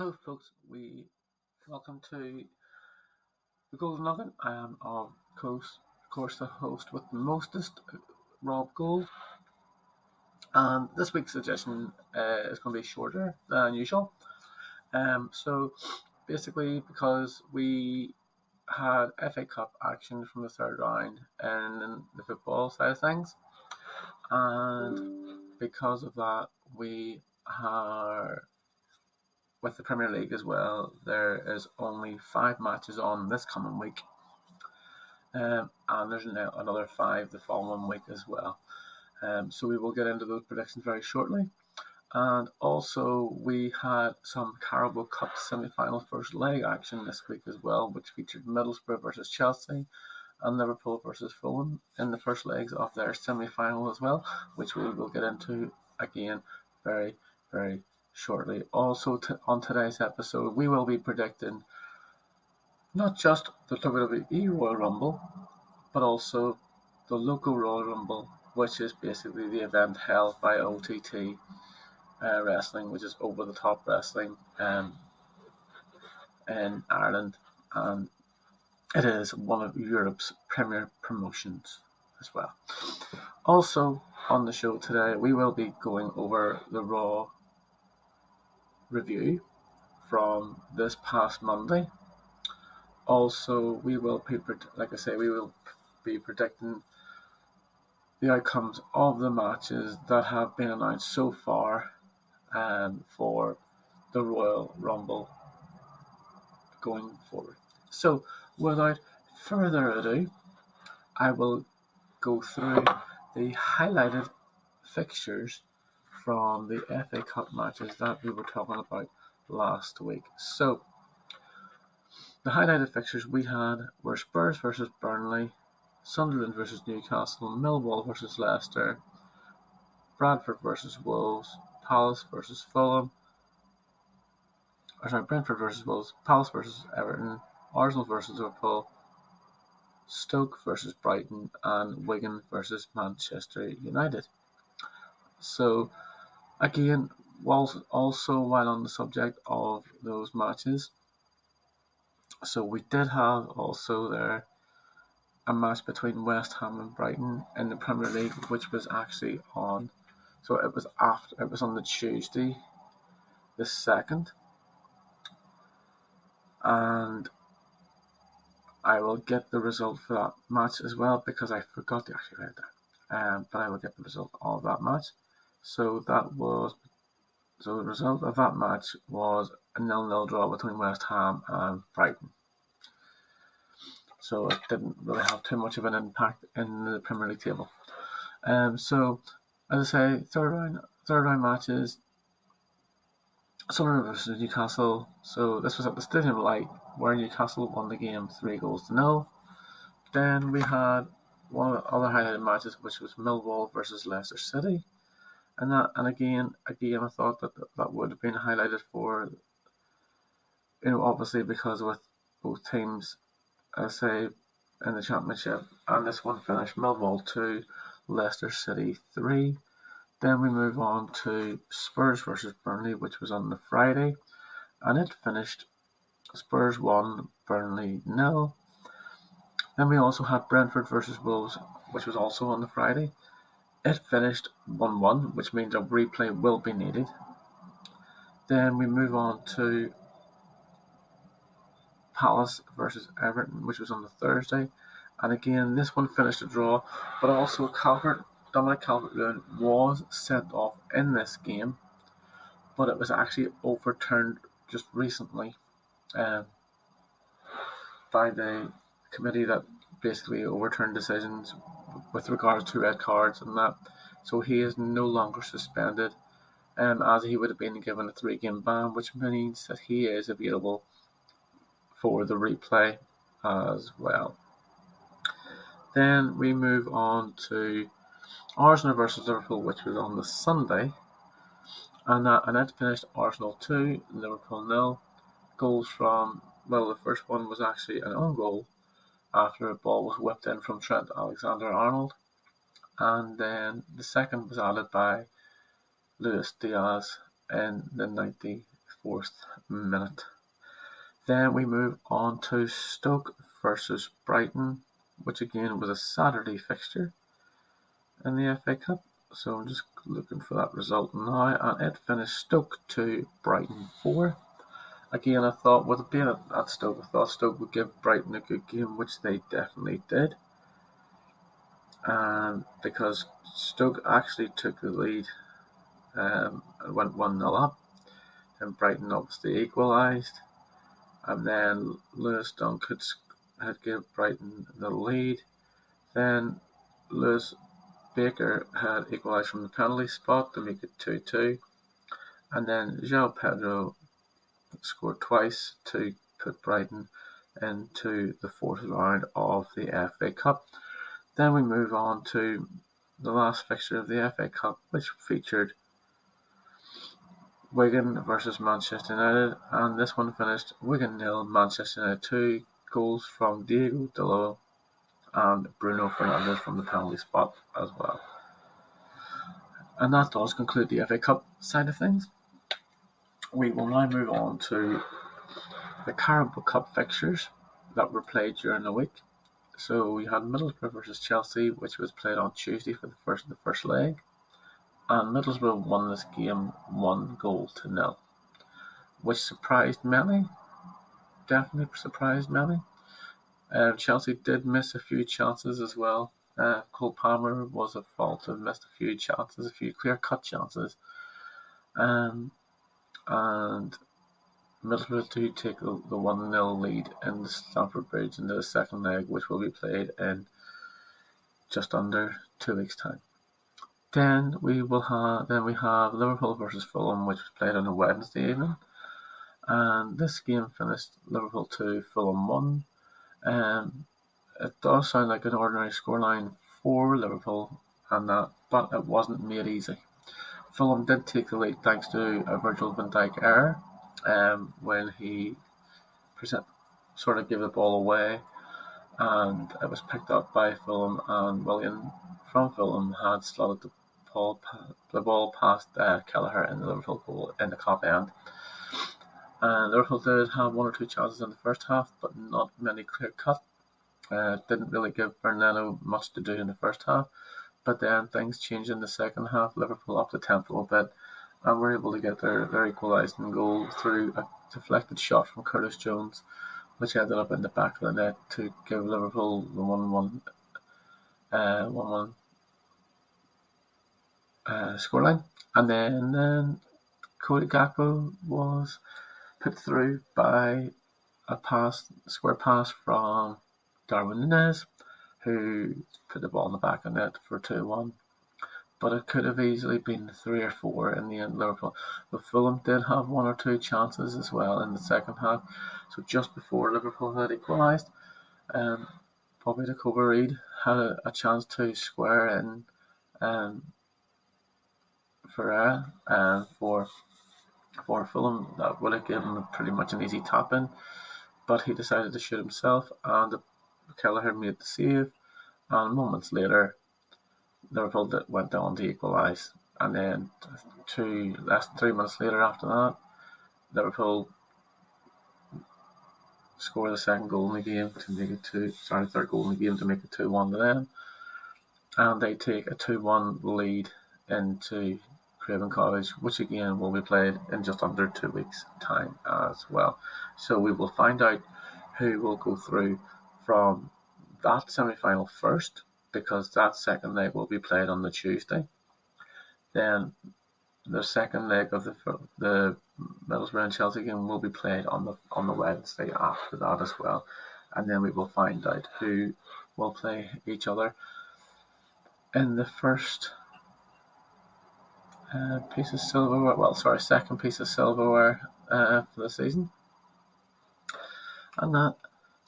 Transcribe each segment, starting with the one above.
Hello, folks. We welcome to the Goulden Nugget. I am of course, of course, the host with the mostest, Rob Gould. And this week's suggestion uh, is going to be shorter than usual. Um, so basically, because we had FA Cup action from the third round and the football side of things, and because of that, we are with the Premier League as well. There is only five matches on this coming week, um, and there's now another five the following week as well. Um, so we will get into those predictions very shortly. And also, we had some Carabao Cup semi final first leg action this week as well, which featured Middlesbrough versus Chelsea and Liverpool versus Fulham in the first legs of their semi final as well, which we will get into again very, very shortly. Also, t- on today's episode, we will be predicting not just the WWE Royal Rumble, but also the Loco Royal Rumble, which is basically the event held by OTT uh, Wrestling, which is over the top wrestling um, in Ireland, and it is one of Europe's premier promotions as well. Also, on the show today, we will be going over the Raw review from this past Monday. Also, we will be, like I say, we will be predicting the outcomes of the matches that have been announced so far um, for the Royal Rumble going forward. So, without further ado, I will go through the highlighted fixtures from the FA Cup matches that we were talking about last week. So, the highlighted fixtures we had were Spurs versus Burnley, Sunderland versus Newcastle, Millwall versus Leicester, Bradford versus Wolves, Palace versus Fulham, or sorry, Brentford versus Wolves, Palace versus Everton, Arsenal versus Liverpool, Stoke versus Brighton, and Wigan versus Manchester United. So, again, whilst also while on the subject of those matches, so we did have also there a match between West Ham and Brighton in the Premier League, which was actually on. So it was after it was on the Tuesday, the second, and I will get the result for that match as well because I forgot to actually write that. Um, but I will get the result of that match. So that was so the result of that match was a nil-nil draw between West Ham and Brighton. So it didn't really have too much of an impact in the Premier League table. Um, so as I say, third round, third round matches. Sunderland versus Newcastle. So this was at the Stadium Light, where Newcastle won the game three goals to nil. Then we had one of the other highlighted matches, which was Millwall versus Leicester City, and that and again, again, I thought that that would have been highlighted for, you know, obviously because with both teams, I say, in the championship, and this one finished Millwall two, Leicester City three. Then we move on to Spurs versus Burnley, which was on the Friday, and it finished Spurs 1, Burnley nil. Then we also had Brentford versus Wolves, which was also on the Friday. It finished 1 1, which means a replay will be needed. Then we move on to Palace versus Everton, which was on the Thursday. And again, this one finished a draw, but also Calvert Dominic Calvert-Lewin was sent off in this game, but it was actually overturned just recently um, by the committee that basically overturned decisions with regards to red cards and that. So he is no longer suspended, um, as he would have been given a three-game ban, which means that he is available for the replay as well. Then we move on to Arsenal versus Liverpool, which was on the Sunday, and that and that finished Arsenal two, Liverpool nil. Goals from well, the first one was actually an own goal after a ball was whipped in from Trent Alexander-Arnold, and then the second was added by Luis Diaz in the 94th minute. Then we move on to Stoke versus Brighton, which again was a Saturday fixture in the FA Cup. So I'm just looking for that result now, and it finished Stoke 2, Brighton 4. Again, I thought with it being at Stoke, I thought Stoke would give Brighton a good game, which they definitely did. Um, because Stoke actually took the lead um, and went 1 0 up, and Brighton obviously equalised and then Lewis Dunk had, had given Brighton the lead. Then Lewis Baker had equalised from the penalty spot to make it 2 2. And then João Pedro scored twice to put Brighton into the fourth round of the FA Cup. Then we move on to the last fixture of the FA Cup, which featured Wigan versus Manchester United, and this one finished Wigan nil, Manchester United two. Goals from Diogo Dalot and Bruno Fernandes from the penalty spot as well. And that does conclude the FA Cup side of things. We will now move on to the Carabao Cup fixtures that were played during the week. So we had Middlesbrough versus Chelsea, which was played on Tuesday for the first the first leg and Middlesbrough won this game one goal to nil, which surprised many. Definitely surprised many. Uh, Chelsea did miss a few chances as well. Uh, Cole Palmer was at fault and missed a few chances, a few clear cut chances. Um, and Middlesbrough take the 1 0 lead in the Stamford Bridge in the second leg, which will be played in just under two weeks' time. Then we will have then we have Liverpool versus Fulham, which was played on a Wednesday evening, and this game finished Liverpool two, Fulham one. Um, it does sound like an ordinary scoreline for Liverpool, and that, but it wasn't made easy. Fulham did take the lead thanks to a Virgil van Dijk error, um, when he present, sort of gave the ball away, and it was picked up by Fulham, and Willian from Fulham had slotted the ball, the ball past uh, Kelleher in the Liverpool goal in the Kop end. And Liverpool did have one or two chances in the first half, but not many clear cut. Uh, didn't really give Bernd Leno much to do in the first half, but then things changed in the second half. Liverpool upped the tempo a bit and were able to get their, their equalising goal through a deflected shot from Curtis Jones, which ended up in the back of the net to give Liverpool the 1 1 uh, 1 1 uh, scoreline. And then um, Cody Gakpo was put through by a pass, square pass from Darwin Nunez, who put the ball in the back of net for 2 1. But it could have easily been three or four in the end. Liverpool, but Fulham did have one or two chances as well in the second half. So just before Liverpool had equalised, um, Bobby Cobra Reid had a, a, chance to square in um, for uh, for for Fulham that would have given him pretty much an easy tap in, but he decided to shoot himself, and Kelleher made the save, and moments later, Liverpool went on to equalise, and then two less than three minutes later after that, Liverpool score the second goal in the game to make it two sorry third goal in the game to make it two one to them, and they take a two one lead into Craven Cottage, which again will be played in just under two weeks' time as well. So we will find out who will go through from that semi final first, because that second leg will be played on the Tuesday. Then the second leg of the the Middlesbrough and Chelsea game will be played on the on the Wednesday after that as well, and then we will find out who will play each other in the first uh, piece of silverware. Well, sorry, second piece of silverware uh, for the season, and that.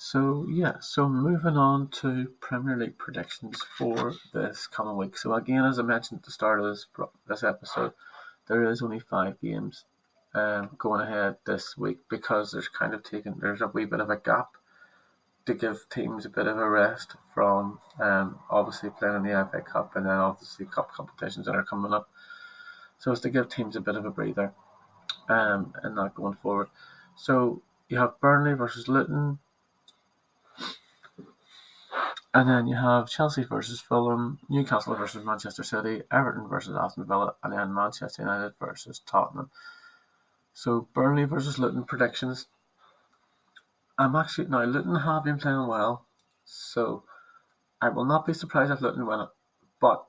So yeah, so moving on to Premier League predictions for this coming week. So again, as I mentioned at the start of this this episode, there is only five games um, going ahead this week because there's kind of taken there's a wee bit of a gap to give teams a bit of a rest from um, obviously playing in the FA Cup and then obviously cup competitions that are coming up so as to give teams a bit of a breather. um, in that going forward. So you have Burnley versus Luton, and then you have Chelsea versus Fulham, Newcastle versus Manchester City, Everton versus Aston Villa, and then Manchester United versus Tottenham. So Burnley versus Luton predictions. I'm actually now Luton have been playing well, so I will not be surprised if Luton win it. But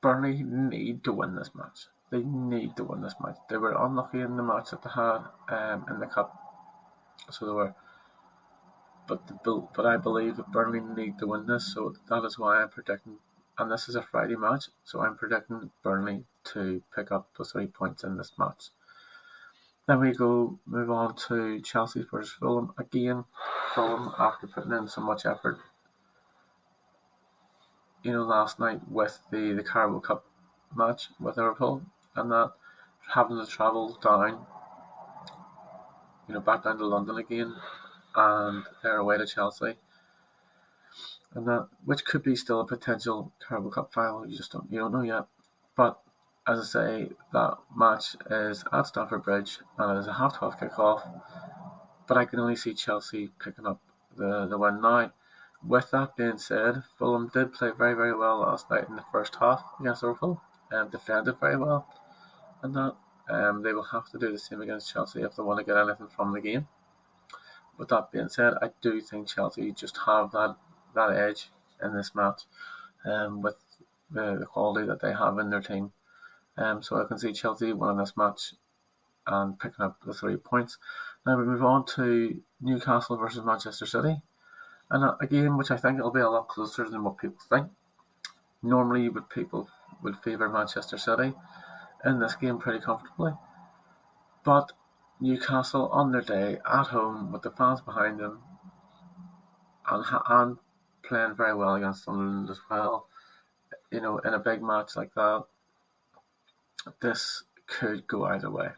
Burnley need to win this match. They need to win this match. They were unlucky in the match that they had um, in the cup, so they were. But the, but I believe that Burnley need to win this, so that is why I'm predicting. And this is a Friday match, so I'm predicting Burnley to pick up the three points in this match. Then we go move on to Chelsea versus Fulham again. Fulham after putting in so much effort, you know, last night with the the Carabao Cup match with Liverpool, and that having to travel down, you know, back down to London again, and they're away to Chelsea, and that which could be still a potential Carabao Cup final. You just don't you don't know yet, but as I say, that match is at Stamford Bridge and it is a half twelve kickoff. But I can only see Chelsea picking up the, the win now. With that being said, Fulham did play very, very well last night in the first half against Liverpool and defended very well. And that um, they will have to do the same against Chelsea if they want to get anything from the game. With that being said, I do think Chelsea just have that, that edge in this match um, with the, the quality that they have in their team. Um, so I can see Chelsea winning this match and picking up the three points. Now we move on to Newcastle versus Manchester City, and a game which I think will be a lot closer than what people think. Normally, would people would favour Manchester City in this game pretty comfortably, but Newcastle on their day at home with the fans behind them and and playing very well against Sunderland as well. You know, in a big match like that, this could go either way.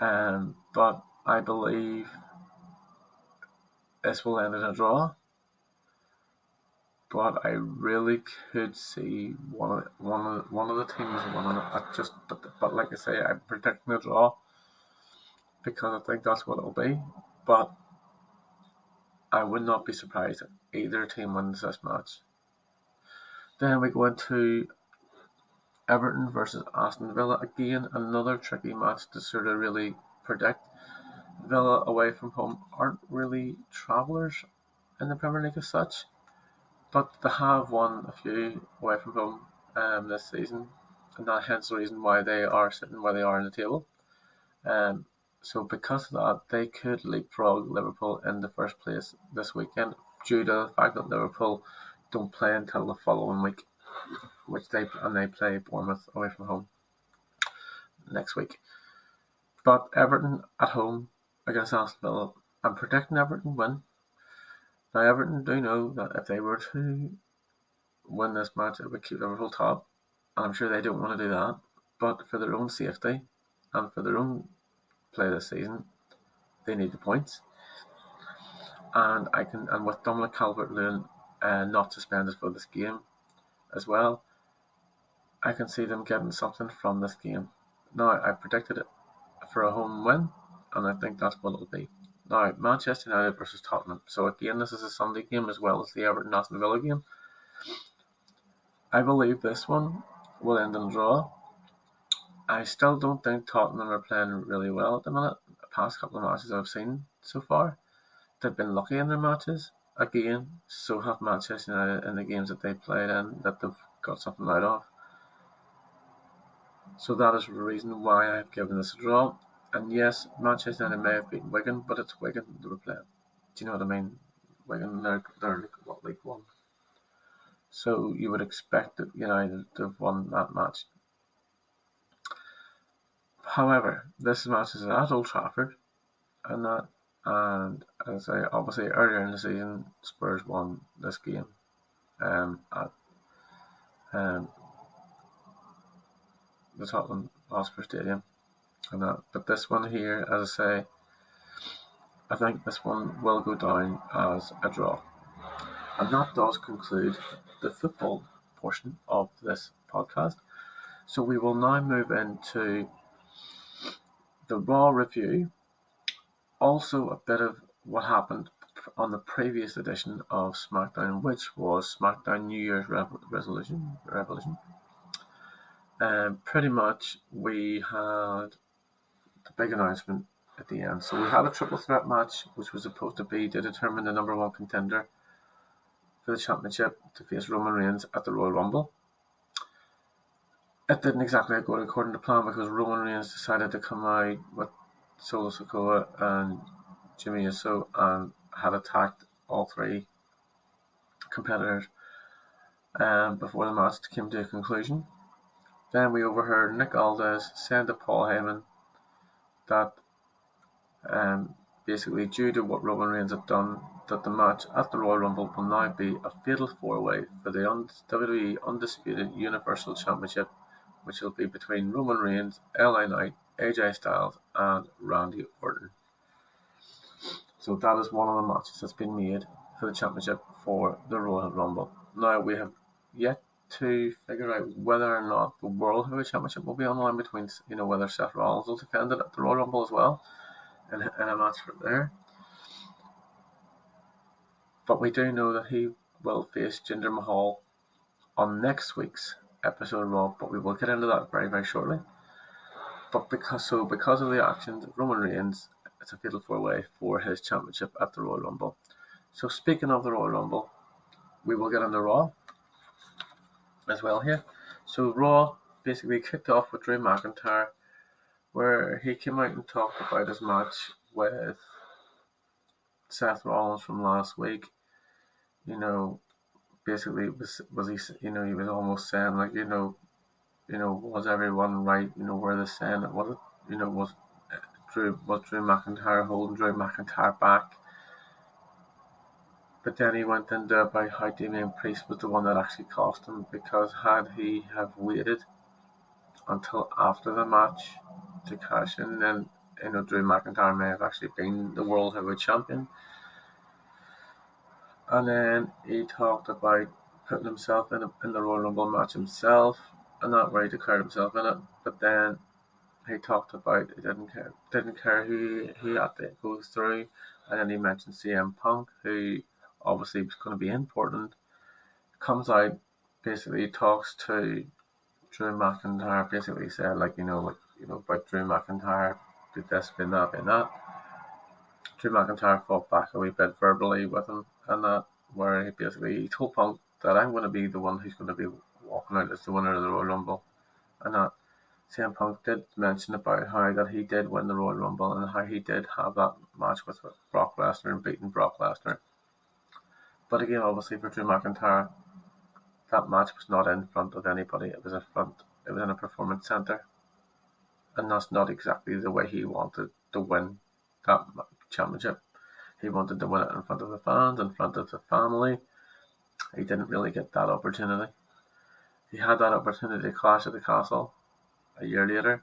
Um, but I believe this will end in a draw. But I really could see one of one of one of the teams winning. I just but, but like I say, I'm predicting a draw because I think that's what it'll be. But I would not be surprised if either team wins this match. Then we go into Everton versus Aston Villa again, another tricky match to sort of really predict. Villa away from home aren't really travellers in the Premier League as such, but they have won a few away from home um, this season, and that hence the reason why they are sitting where they are in the table. Um, so because of that, they could leapfrog Liverpool in the first place this weekend due to the fact that Liverpool don't play until the following week which they and they play Bournemouth away from home next week. But Everton at home against Aston Villa, I'm predicting Everton win. Now Everton do know that if they were to win this match, it would keep Liverpool top, and I'm sure they don't want to do that. But for their own safety and for their own play this season, they need the points. And I can and with Dominic Calvert Lewin uh, not suspended for this game as well, I can see them getting something from this game. Now, I predicted it for a home win, and I think that's what it'll be. Now, Manchester United versus Tottenham. So, again, this is a Sunday game as well as the Everton Aston Villa game. I believe this one will end in a draw. I still don't think Tottenham are playing really well at the minute. The past couple of matches I've seen so far, they've been lucky in their matches. Again, so have Manchester United in the games that they played in that they've got something out of. So that is the reason why I have given this a draw. And yes, Manchester United may have beaten Wigan, but it's Wigan they were playing. Do you know what I mean? Wigan, they're, they're what, League One. So you would expect that United to have won that match. However, this match is at Old Trafford, and that, and as I obviously earlier in the season, Spurs won this game um, at um, the Tottenham Hotspur Stadium and that. But this one here, as I say, I think this one will go down as a draw. And that does conclude the football portion of this podcast. So we will now move into the Raw review, also a bit of what happened on the previous edition of SmackDown, which was SmackDown New Year's Resolution. Revolution. And pretty much we had the big announcement at the end. So we had a triple threat match, which was supposed to be to determine the number one contender for the championship to face Roman Reigns at the Royal Rumble. It didn't exactly go according to plan because Roman Reigns decided to come out with Solo Sikoa and Jimmy Uso and had attacked all three competitors um, before the match came to a conclusion. Then we overheard Nick Aldis saying to Paul Heyman that um, basically due to what Roman Reigns had done, that the match at the Royal Rumble will now be a fatal four-way for the WWE Undisputed Universal Championship, which will be between Roman Reigns, LA Knight, AJ Styles, and Randy Orton. So that is one of the matches that's been made for the championship for the Royal Rumble. Now we have yet to figure out whether or not the World Heavyweight Championship will be on the line between, you know, whether Seth Rollins will defend it at the Royal Rumble as well, and, and a match for there. But we do know that he will face Jinder Mahal on next week's episode of Raw, but we will get into that very, very shortly. But because so because of the actions, Roman Reigns, it's a fatal four way for his championship at the Royal Rumble. So speaking of the Royal Rumble, we will get into Raw as well here. So Raw basically kicked off with Drew McIntyre, where he came out and talked about his match with Seth Rollins from last week. You know, basically was was he you know he was almost saying like you know, you know was everyone right? You know where the saying it was it you know was Drew was Drew McIntyre holding Drew McIntyre back but then he went into about uh, how Damian Priest was the one that actually cost him because had he have waited until after the match to cash in, then you know Drew McIntyre may have actually been the world heavyweight champion. And then he talked about putting himself in, a, in the Royal Rumble match himself, and not he declared himself in it. But then he talked about he didn't care didn't care who he had to go through, and then he mentioned CM Punk, who obviously was going to be important, comes out, basically talks to Drew McIntyre, basically said like you know like you know about Drew McIntyre, did this, did that, did that. Drew McIntyre fought back a wee bit verbally with him and that where he basically he told Punk that I'm going to be the one who's going to be walking out as the winner of the Royal Rumble, and that CM Punk did mention about how that he did win the Royal Rumble and how he did have that match with Brock Lesnar and beating Brock Lesnar. But again, obviously for Drew McIntyre, that match was not in front of anybody. It was in front. It was in a performance center, and that's not exactly the way he wanted to win that championship. He wanted to win it in front of the fans, in front of the family. He didn't really get that opportunity. He had that opportunity to clash at the castle a year later.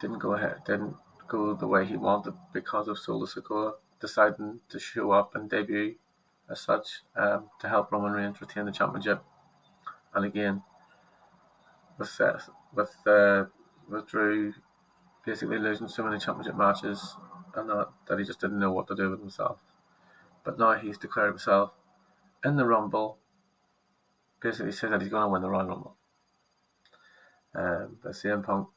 Didn't go ahead. Didn't go the way he wanted because of Solo Sikoa deciding to show up and debut as such um, to help Roman Reigns retain the championship. And again, with Seth, with uh, with Drew basically losing so many championship matches and that that he just didn't know what to do with himself. But now he's declared himself in the Rumble. Basically said that he's going to win the Royal Rumble. Um, but CM Punk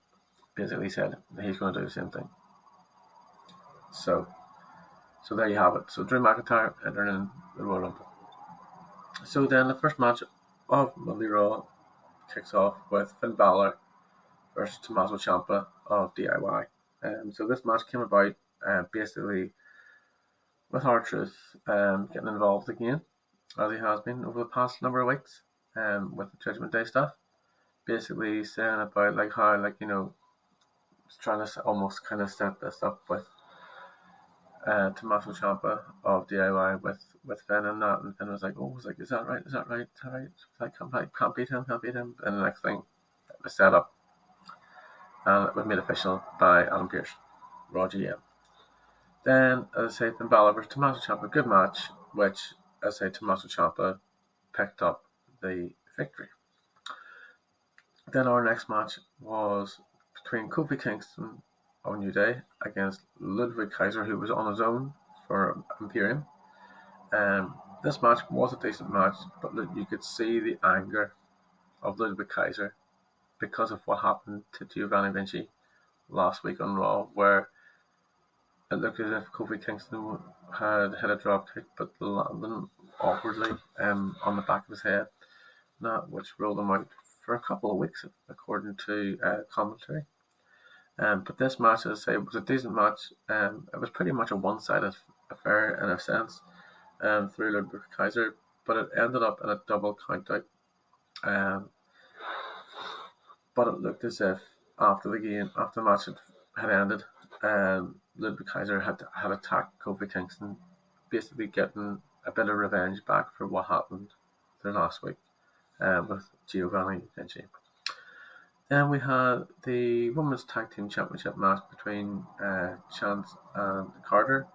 basically said he's going to do the same thing. So so there you have it. So Drew McIntyre entering the Royal Rumble. So then the first match of Monday Raw kicks off with Finn Balor versus Tommaso Ciampa of DIY. Um, so this match came about uh, basically with R-Truth um, getting involved again, as he has been over the past number of weeks um, with the Judgment Day stuff. Basically saying about like how like you know trying to almost kind of set this up with uh, Tommaso Ciampa of DIY with with Finn and that, and Finn was like, "Oh, was like, is that right? Is that right? Is that right? I can't, I can't beat him, can't beat him." And the next thing, it was set up, and it was made official by Adam Pearce, Raw GM. Then, as I say, Balor versus Tommaso Ciampa, good match, which, as I say, Tommaso Ciampa picked up the victory. Then our next match was between Kofi Kingston on New Day against Ludwig Kaiser, who was on his own for Imperium. Um, this match was a decent match, but you could see the anger of Ludwig Kaiser because of what happened to Giovanni Vinci last week on Raw, where it looked as if Kofi Kingston had hit a drop kick but landed awkwardly um, on the back of his head, that which rolled him out for a couple of weeks, according to uh, commentary. Um, but this match, as I say, was a decent match. Um, it was pretty much a one-sided affair in a sense um, through Ludwig Kaiser, but it ended up in a double countout. Um, but it looked as if after the game, after the match had, had ended, um, Ludwig Kaiser had had attacked Kofi Kingston, basically getting a bit of revenge back for what happened the last week uh, with Giovanni Vinci. Then we had the Women's Tag Team Championship match between uh, Chance and Carter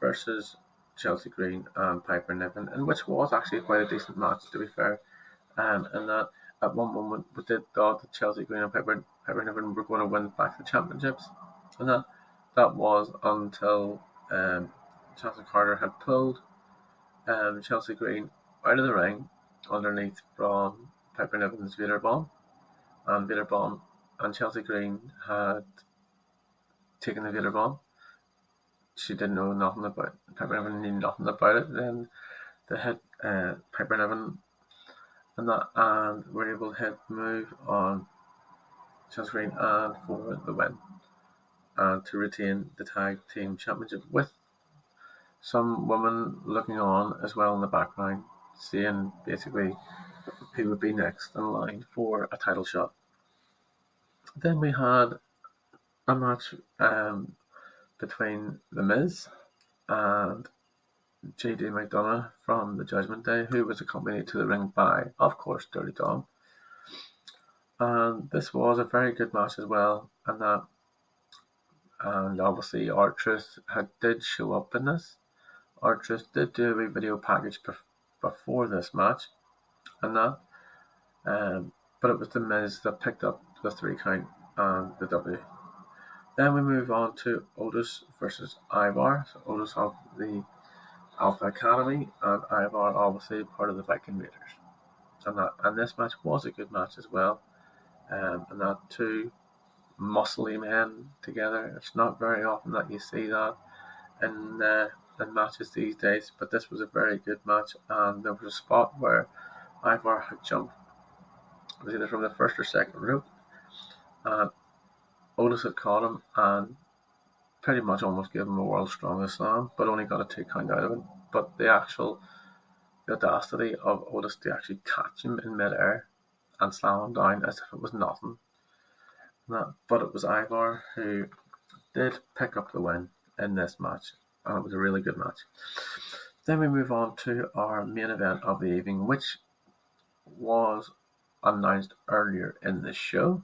versus Chelsea Green and Piper Niven, and which was actually quite a decent match to be fair. Um, and that at one moment we did thought that Chelsea Green and Piper, Piper Niven were going to win back the championships, and that that was until um, Chance Carter had pulled um, Chelsea Green out of the ring underneath from Piper Niven's Vader Bomb, and Vader Bomb and Chelsea Green had taken the Vader Bomb she didn't know nothing about Piper Niven knew nothing about it. Then. They hit uh, Piper Niven and that and were able to hit move on Chelsea Green and for the win and to retain the tag team championship with some women looking on as well in the background, seeing basically who would be next in line for a title shot. Then we had a match um, between The Miz and JD McDonagh from the Judgment Day, who was accompanied to the ring by, of course, Dirty Dom. And this was a very good match as well, and that, and obviously, R-Truth had did show up in this. R-Truth did do a video package before this match, and that, um, but it was the Miz that picked up the three count and the W. Then we move on to Otis versus Ivar. So Otis of the Alpha Academy and Ivar obviously part of the Viking Raiders. And that and this match was a good match as well. Um, and that two muscly men together. It's not very often that you see that in uh, in matches these days, but this was a very good match and there was a spot where Ivar had jumped it was either from the first or second rope and Otis had caught him and pretty much almost gave him a world's strongest slam, but only got a two count out of it. But the actual the audacity of Otis to actually catch him in midair and slam him down as if it was nothing. But it was Ivar who did pick up the win in this match, and it was a really good match. Then we move on to our main event of the evening, which was announced earlier in the show.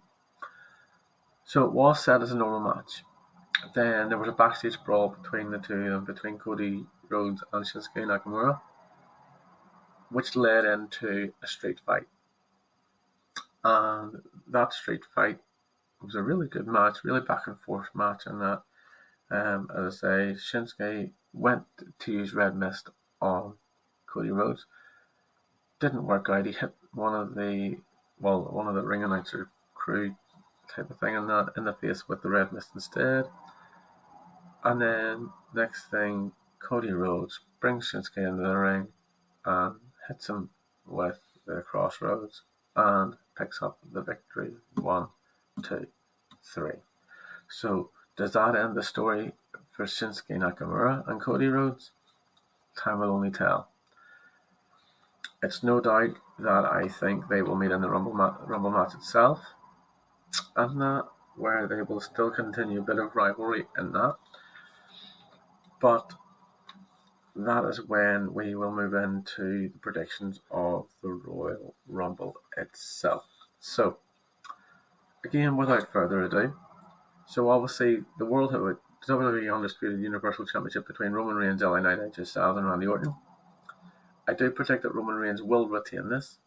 So it was set as a normal match. Then there was a backstage brawl between the two of them, between Cody Rhodes and Shinsuke Nakamura, which led into a street fight. And that street fight was a really good match, really back and forth match, and that, um, as I say, Shinsuke went to use Red Mist on Cody Rhodes. Didn't work out. He hit one of the well, one of the ring announcer crew type of thing in that in the face with the red mist instead. And then next thing, Cody Rhodes brings Shinsuke into the ring and hits him with the crossroads and picks up the victory. One, two, three. So does that end the story for Shinsuke Nakamura and Cody Rhodes? Time will only tell. It's no doubt that I think they will meet in the Rumble, ma- Rumble match itself and that where they will still continue a bit of rivalry in that. But that is when we will move into the predictions of the Royal Rumble itself. So, again, without further ado, so obviously the World Heavyweight WWE Undisputed Universal Championship between Roman Reigns, LA Knight, AJ Styles, and Randy Orton. I do predict that Roman Reigns will retain this.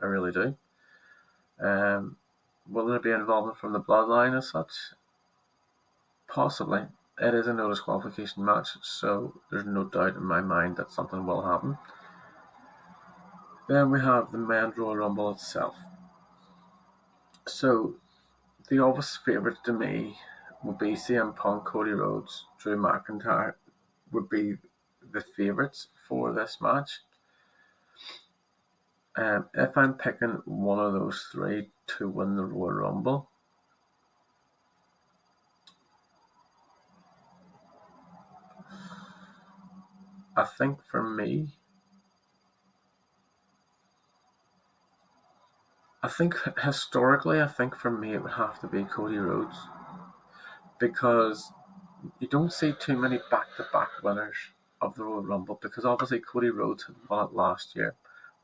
I really do. Um, will there be involvement from the bloodline as such? possibly. It is a no disqualification match, so there's no doubt in my mind that something will happen. Then we have the men's Royal Rumble itself. So, the obvious favourite to me would be CM Punk, Cody Rhodes, Drew McIntyre would be the favourites for this match. Um, if I'm picking one of those three to win the Royal Rumble, I think for me, I think historically, I think for me it would have to be Cody Rhodes because you don't see too many back-to-back winners of the Royal Rumble because obviously Cody Rhodes had won it last year,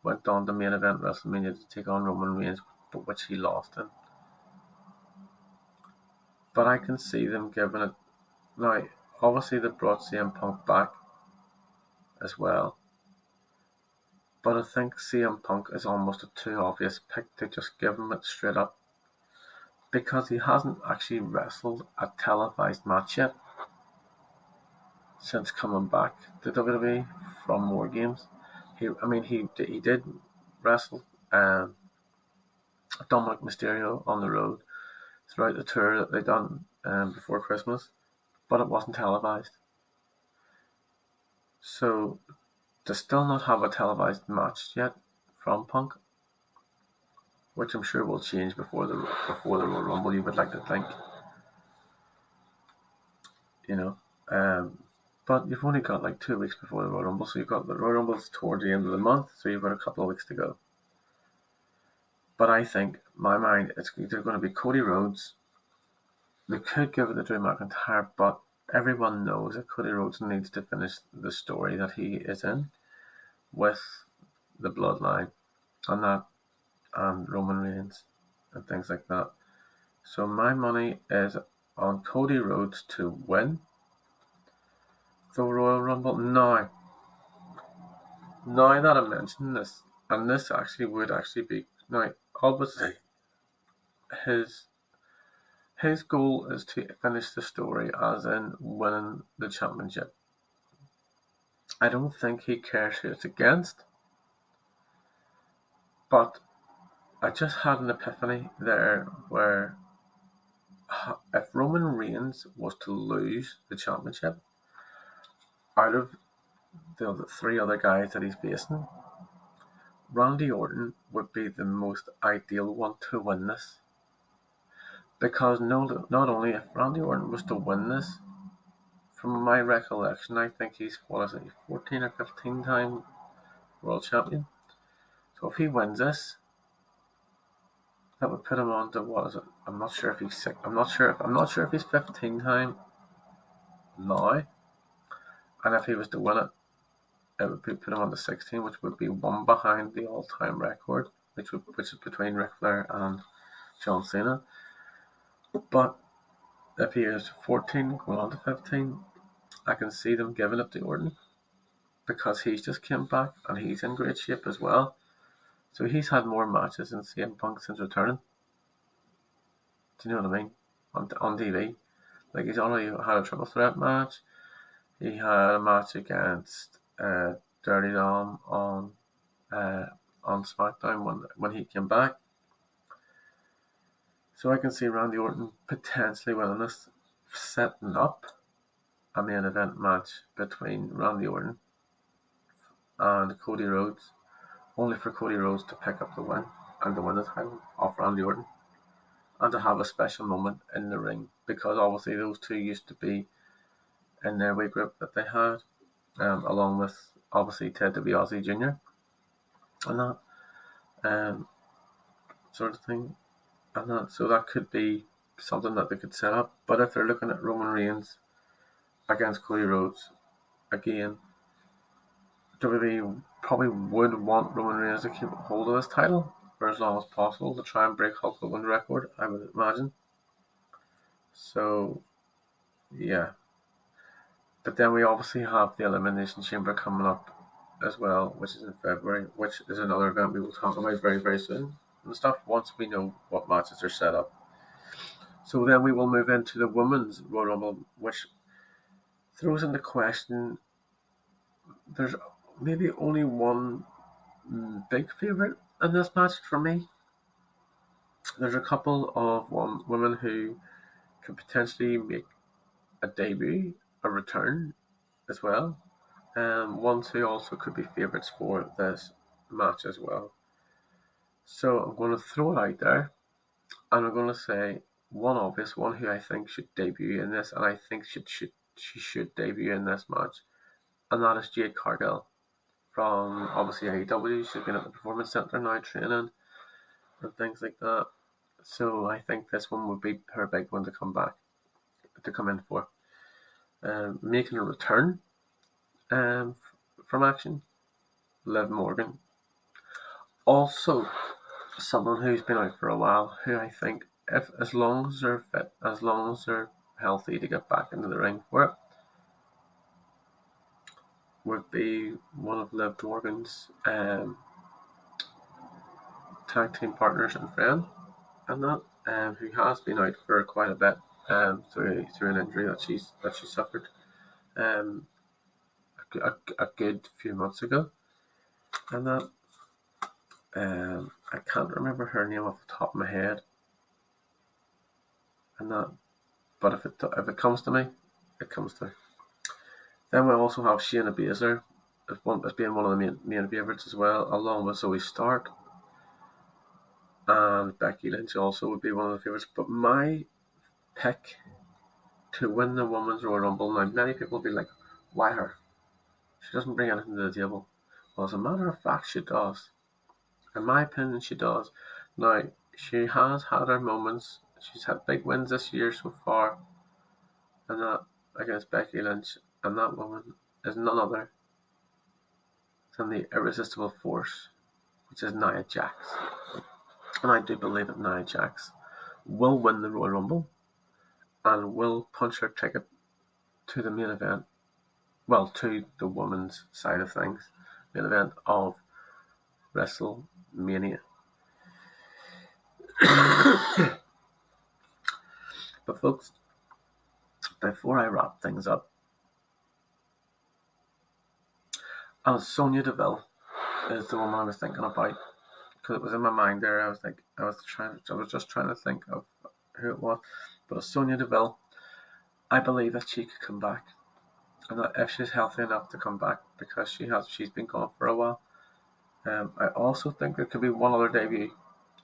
went on to main event WrestleMania to take on Roman Reigns, but which he lost in. But I can see them giving it now. Obviously, they brought CM Punk back as well. But I think CM Punk is almost a too obvious pick to just give him it straight up because he hasn't actually wrestled a televised match yet since coming back to WWE from War Games. He, I mean, he he did wrestle um, Dominik Mysterio on the road throughout the tour that they done um, before Christmas, but it wasn't televised. So to still not have a televised match yet from Punk, which I'm sure will change before the before the Royal Rumble. You would like to think, you know, um, but you've only got like two weeks before the Royal Rumble, so you've got the Royal Rumble towards the end of the month, so you've got a couple of weeks to go. But I think, my mind, it's either going to be Cody Rhodes. They could give it to Drew McIntyre, but everyone knows that Cody Rhodes needs to finish the story that he is in with the bloodline and that and Roman Reigns and things like that. So my money is on Cody Rhodes to win the Royal Rumble. Now, now that I mention this, and this actually would actually be now obviously his his goal is to finish the story as in winning the championship. I don't think he cares who it's against. But I just had an epiphany there where if Roman Reigns was to lose the championship out of the other three other guys that he's facing, Randy Orton would be the most ideal one to win this. Because no, not only if Randy Orton was to win this, from my recollection, I think he's what is it, 14 or 15 time world champion. So if he wins this, that would put him on to what is it? I'm not sure if he's sick. I'm not sure if I'm not sure if he's 15 time now. And if he was to win it, it would put him on to 16, which would be one behind the all-time record, which would, which is between Ric Flair and John Cena. But if he is 14 going on to 15, I can see them giving up to Orton because he's just came back and he's in great shape as well. So he's had more matches than CM Punk since returning. Do you know what I mean? On, on TV. Like he's already had a triple threat match. He had a match against uh, Dirty Dom on uh, on SmackDown when when he came back. So I can see Randy Orton potentially winning this, setting up a main event match between Randy Orton and Cody Rhodes, only for Cody Rhodes to pick up the win and to win the title off Randy Orton, and to have a special moment in the ring because obviously those two used to be in their weight group that they had, um, along with obviously Ted DiBiase Jr. and that um, sort of thing, and that so that could be something that they could set up. But if they're looking at Roman Reigns against Cody Rhodes. Again, WWE probably would want Roman Reigns to keep hold of this title for as long as possible to try and break Hulk Hogan's record, I would imagine. So, yeah. But then we obviously have the Elimination Chamber coming up as well, which is in February, which is another event we will talk about very, very soon and stuff once we know what matches are set up. So then we will move into the women's Royal Rumble, which throws into question. There's maybe only one big favourite in this match for me. There's a couple of one, women who could potentially make a debut, a return as well. Um, ones who also could be favourites for this match as well. So I'm going to throw it out there, and I'm going to say one obvious one who I think should debut in this, and I think should should she should debut in this match, and that is Jade Cargill from obviously AEW. She's been at the Performance Center now training and things like that. So I think this one would be her big one to come back, to come in for. Um, making a return um, from action, Liv Morgan. Also, someone who's been out for a while, who I think, if as long as they're fit, as long as they're healthy to get back into the ring for it, would be one of Liv Morgan's um, tag team partners and friend, and that um, who has been out for quite a bit um, through through an injury that she's that she suffered um, a, a, a good few months ago, and that um, I can't remember her name off the top of my head, and that, but if it if it comes to me, it comes to. Me. Then we also have Shayna Baszler as one as being one of the main main favourites as well, along with Zoey Stark. And Becky Lynch also would be one of the favourites. But my pick to win the Women's Royal Rumble, now many people will be like, why her? She doesn't bring anything to the table. Well, as a matter of fact, she does. In my opinion, she does. Now, she has had her moments. She's had big wins this year so far. And that against Becky Lynch and that woman is none other than the irresistible force, which is Nia Jax. And I do believe that Nia Jax will win the Royal Rumble and will punch her ticket to the main event. Well, to the women's side of things, main event of WrestleMania. but, folks, before I wrap things up, And Sonya Deville is the one I was thinking about because it was in my mind there. I was like, I was trying, I was just trying to think of who it was, but Sonya Deville. I believe that she could come back, and that if she's healthy enough to come back, because she has, she's been gone for a while. Um, I also think there could be one other debut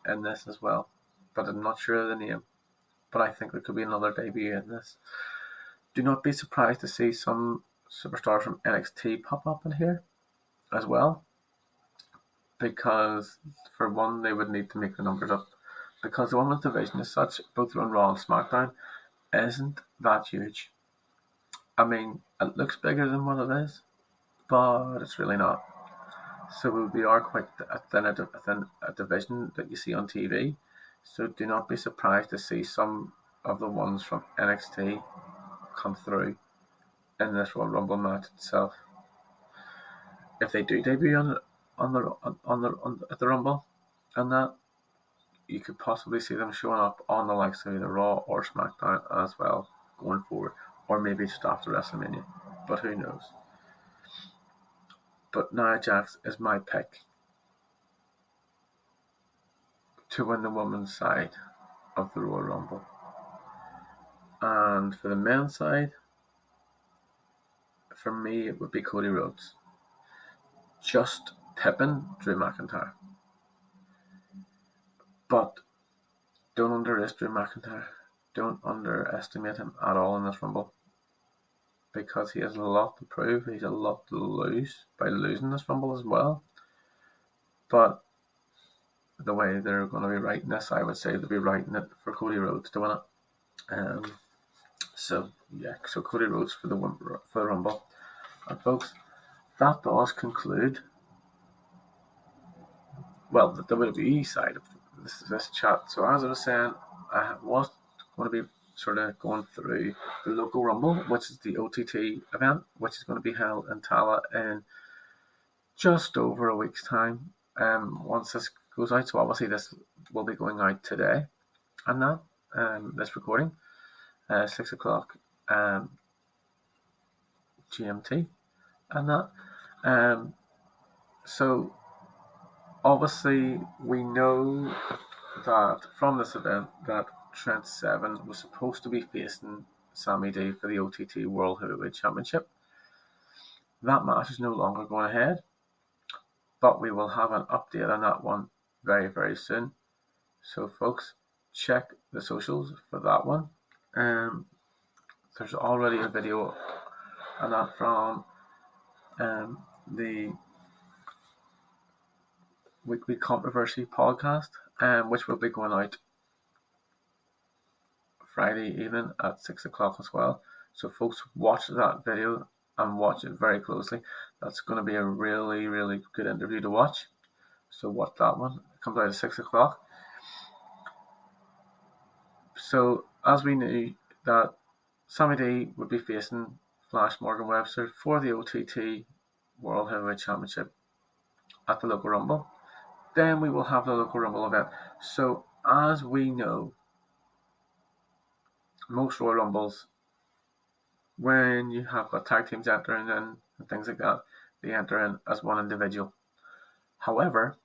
in this as well, but I'm not sure of the name. But I think there could be another debut in this. Do not be surprised to see some superstars from NXT pop up in here as well. Because for one, they would need to make the numbers up. Because the women's division is such, both on Raw and SmackDown, isn't that huge. I mean, it looks bigger than what it is, but it's really not. So we are quite a thin, a thin a division that you see on TV. So do not be surprised to see some of the ones from NXT come through in this Royal Rumble match itself. If they do debut on on the on the on at the Rumble, and that you could possibly see them showing up on the likes of either Raw or SmackDown as well going forward, or maybe just after WrestleMania. But who knows? But Nia Jax is my pick to win the women's side of the Royal Rumble. And for the men's side, for me, it would be Cody Rhodes. Just pipping Drew McIntyre. But don't underestimate Drew McIntyre. Don't underestimate him at all in this Rumble. Because he has a lot to prove. He's a lot to lose by losing this Rumble as well. But the way they're going to be writing this, I would say they'll be writing it for Cody Rhodes to win it. Um, so yeah, so Cody Rhodes for the for the Rumble. And folks, that does conclude well the WWE side of this this chat. So as I was saying, I was going to be sort of going through the Loco Rumble, which is the OTT event, which is going to be held in Tallaght in just over a week's time. Um, once this goes out, so obviously this will be going out today, and that um, this recording, uh, six o'clock um, GMT, and that. Um, so obviously we know that from this event that Trent Seven was supposed to be facing Sammy D for the OTT World Heavyweight Championship. That match is no longer going ahead, but we will have an update on that one very, very soon. So, folks, check the socials for that one. Um, there's already a video on that from um, the Weekly Controversy podcast, um, which will be going out Friday evening at six o'clock as well. So, folks, watch that video and watch it very closely. That's going to be a really, really good interview to watch. So, watch that one. It comes out at six o'clock. So, as we knew that Sammy D would be facing Flash Morgan Webster for the OTT World Heavyweight Championship at the Loco Rumble. Then we will have the Loco Rumble event. So, as we know, most Royal Rumbles, when you have got tag teams entering in and things like that, they enter in as one individual. However,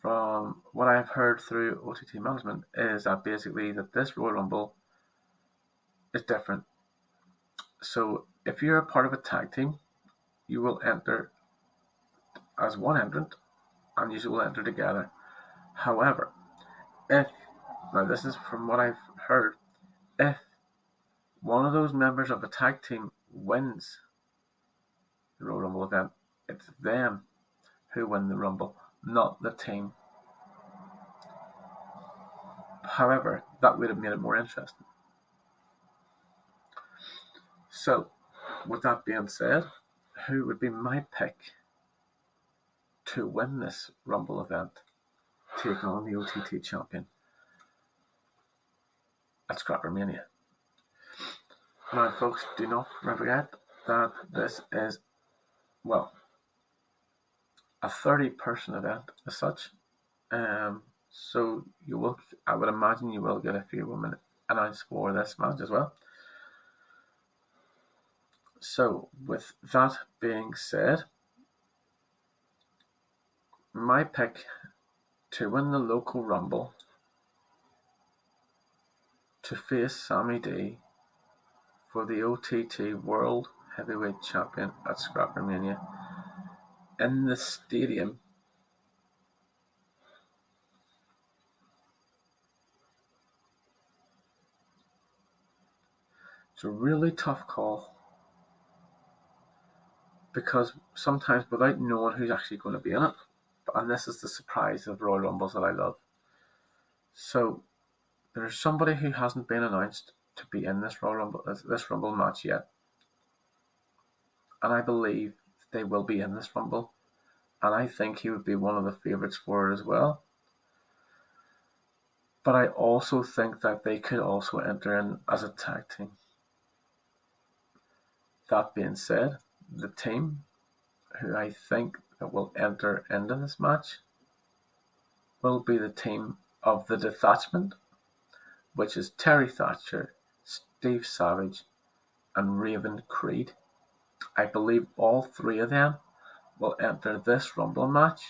from what I've heard through OTT management is that basically that this Royal Rumble is different. So if you're a part of a tag team, you will enter as one entrant and you will enter together. However, if now this is from what I've heard, if one of those members of a tag team wins the Royal Rumble event, it's them who win the Rumble, not the team. However, that would have made it more interesting. So, with that being said, who would be my pick to win this Rumble event, take on the OTT champion at Scrapper Mania? Now, folks, do not forget that this is, well, a 30 person event as such. Um, so you will, I would imagine you will get a few women announced for this match as well. So, with that being said, my pick to win the Loco rumble to face Sammy D for the OTT World Heavyweight Champion at Scrappermania in the stadium. It's a really tough call because sometimes without knowing who's actually going to be in it, and this is the surprise of Royal Rumbles that I love. So there's somebody who hasn't been announced to be in this Royal Rumble, uh, this Rumble match yet. And I believe they will be in this Rumble. And I think he would be one of the favourites for it as well. But I also think that they could also enter in as a tag team. That being said, the team who I think that will enter into this match will be the team of the detachment, which is Terry Thatcher, Steve Savage, and Raven Creed. I believe all three of them will enter this Rumble match.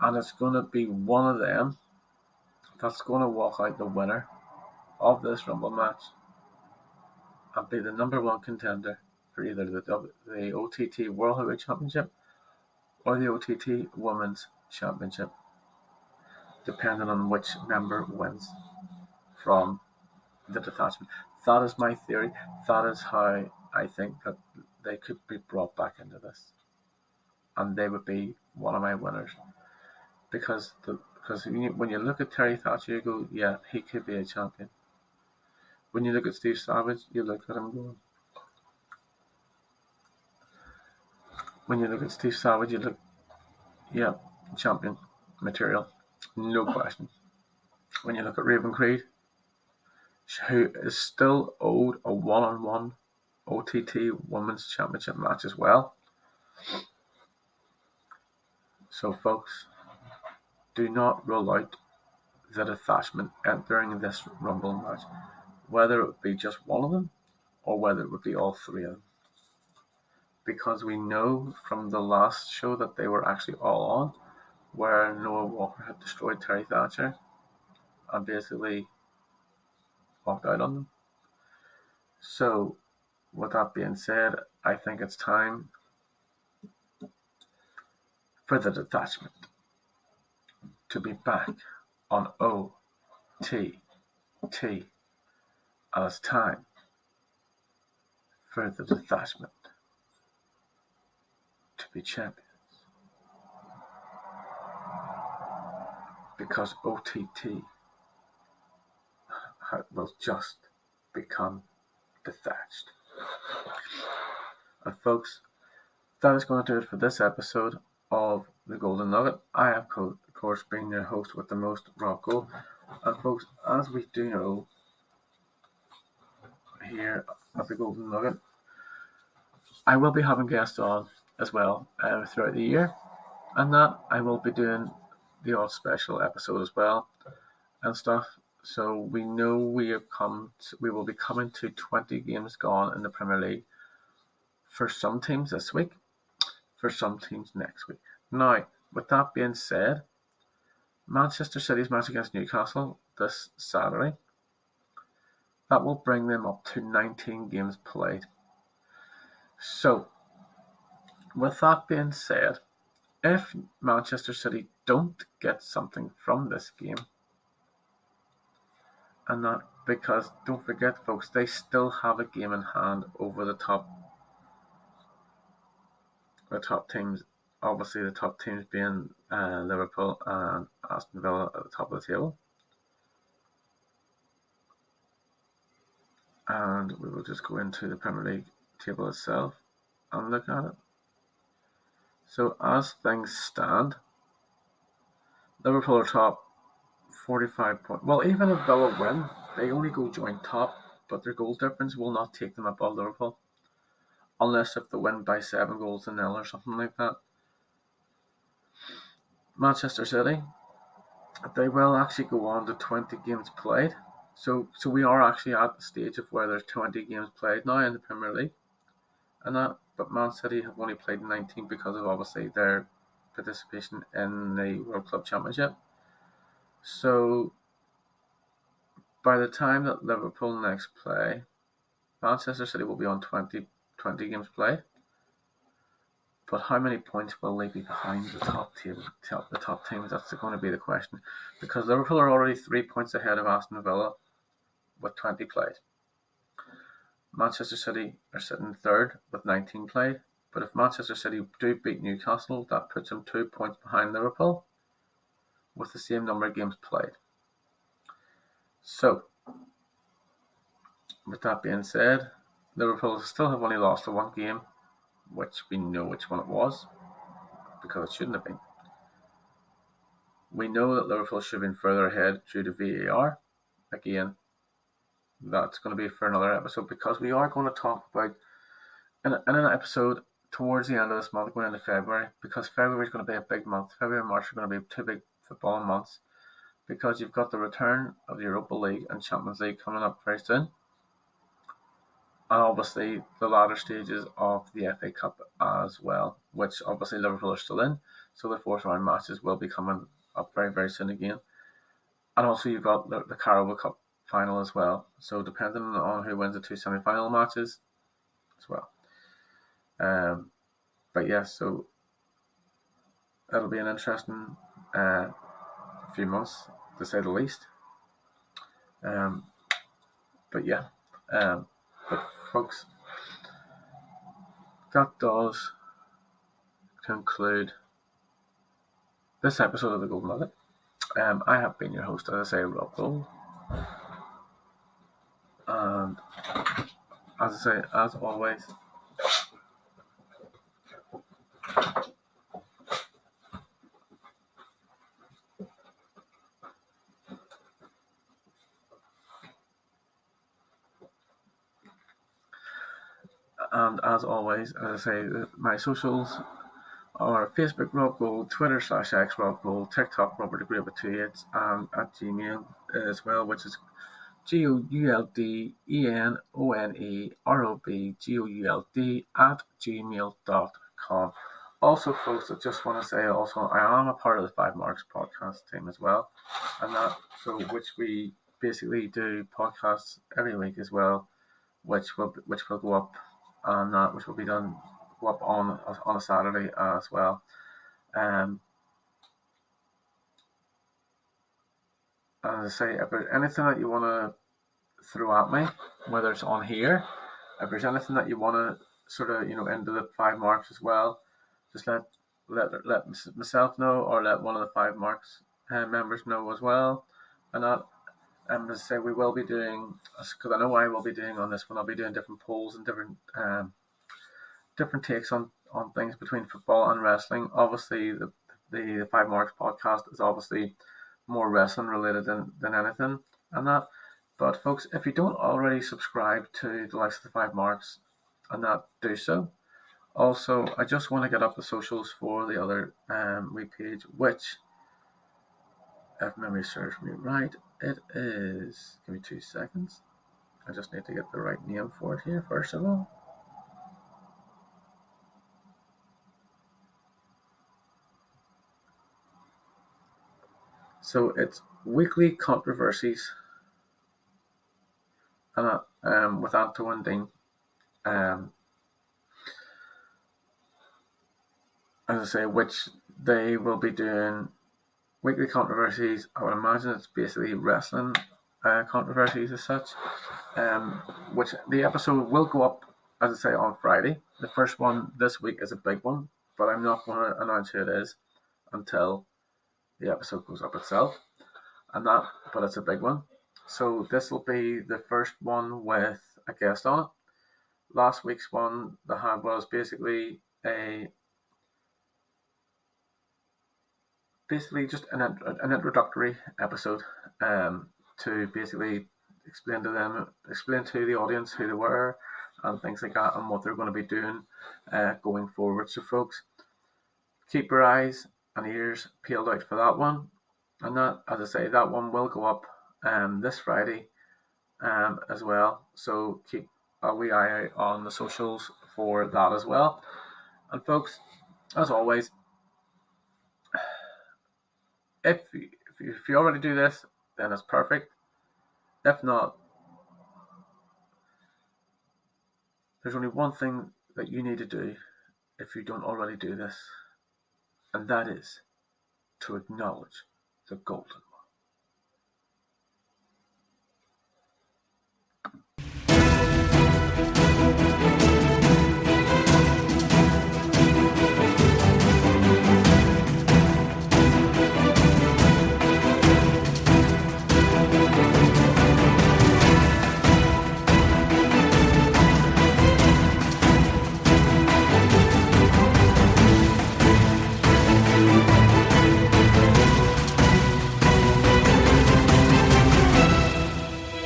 And it's going to be one of them that's going to walk out the winner of this Rumble match and be the number one contender for either the, the OTT World Heavyweight Championship or the OTT Women's Championship, depending on which member wins from the detachment. That is my theory. That is how I think that they could be brought back into this, and they would be one of my winners because the because when you, when you look at Terry Thatcher, you go, yeah, he could be a champion. When you look at Steve Savage, you look at him going. When you look at Steve Savage, you look, yeah, champion material, no question. When you look at Raven Creed, who is still owed a one-on-one OTT Women's Championship match as well. So, folks, do not rule out the detachment entering this Rumble match, whether it be just one of them or whether it would be all three of them. Because we know from the last show that they were actually all on, where Noah Walker had destroyed Terry Thatcher and basically walked out on them. So, with that being said, I think it's time for the detachment to be back on O T T. And it's time for the detachment to be champions. Because OTT will just become detached. And folks, that is going to do it for this episode of the Goulden Nugget. I have, of course, been your host with the most, Rob Gould. And folks, as we do know here at the Goulden Nugget, I will be having guests on as well uh, throughout the year, and that I will be doing the odd special episode as well and stuff. So we know we have come. To, we will be coming to 20 games gone in the Premier League for some teams this week, for some teams next week. Now, with that being said, Manchester City's match against Newcastle this Saturday. That will bring them up to 19 games played. So, with that being said, if Manchester City don't get something from this game, and that because don't forget, folks, they still have a game in hand over the top, the top teams. Obviously, the top teams being uh, Liverpool and Aston Villa at the top of the table. And we will just go into the Premier League table itself and look at it. So as things stand, Liverpool are top 45 points. Well, even if Villa win, they only go joint top, but their goal difference will not take them above Liverpool. Unless if they win by seven goals to nil or something like that. Manchester City, they will actually go on to 20 games played. So, so we are actually at the stage of where there's 20 games played now in the Premier League, and that. But Man City have only played 19 because of obviously their participation in the World Club Championship. So, by the time that Liverpool next play, Manchester City will be on 20, 20 games played. But how many points will they be behind the top table, top, the top teams? That's going to be the question. Because Liverpool are already three points ahead of Aston Villa with 20 played. Manchester City are sitting third with 19 played. But if Manchester City do beat Newcastle, that puts them two points behind Liverpool with the same number of games played. So, with that being said, Liverpool still have only lost a one game which we know which one it was because it shouldn't have been. We know that Liverpool should have been further ahead due to VAR. Again, that's going to be for another episode because we are going to talk about in, in an episode towards the end of this month, going into February, because February is going to be a big month. February and March are going to be two big football months because you've got the return of the Europa League and Champions League coming up very soon and obviously the latter stages of the FA Cup as well, which obviously Liverpool are still in. So the fourth round matches will be coming up very, very soon again. And also you've got the, the Carabao Cup final as well. So depending on who wins the two semi final matches as well. Um, but yeah, so it'll be an interesting uh, few months to say the least. Um, but yeah, um, but folks, that does conclude this episode of the Goulden Nugget. Um, I have been your host, as I say, Rob Gould. And as I say, as always, and as always, as I say, my socials are Facebook Rob Gould, Twitter slash X Rob Gould, TikTok Robert Great with two eights, and at Gmail as well, which is G O U L D E N O N E R O B G O U L D at gmail.com. Also, folks, I just want to say also I am a part of the Five Marks podcast team as well, and that so which we basically do podcasts every week as well, which will which will go up and that which will be done up on on a Saturday as well. Um, as I say, if there's anything that you want to throw at me, whether it's on here, if there's anything that you want to sort of you know into the five marks as well, just let let let myself know or let one of the five marks uh, members know as well, and that. And as I say, we will be doing because I know I will be doing on this one. I'll be doing different polls and different um, different takes on on things between football and wrestling. Obviously, the the, Five Marks podcast is obviously more wrestling related than, than anything and that. But folks, if you don't already subscribe to the likes of the Five Marks and that, do so. Also, I just want to get up the socials for the other um, web page, which, if memory serves me right, it is. Give me two seconds. I just need to get the right name for it here, first of all. So it's weekly controversies and uh, um, with Antoine Dean. Um, as I say, which they will be doing weekly controversies. I would imagine it's basically wrestling uh, controversies as such. Um, which the episode will go up, as I say, on Friday. The first one this week is a big one, but I'm not going to announce who it is until the episode goes up itself. And that, but it's a big one. So this will be the first one with a guest on it. Last week's one that had was basically a basically just an, an introductory episode um, to basically explain to them, explain to the audience who they were and things like that and what they're going to be doing uh, going forward. So, folks, keep your eyes and ears peeled out for that one. And that, as I say, that one will go up um, this Friday um, as well. So keep a wee eye out on the socials for that as well. And folks, as always, if you, if you already do this, then it's perfect. If not, there's only one thing that you need to do if you don't already do this, and that is to acknowledge the Goulden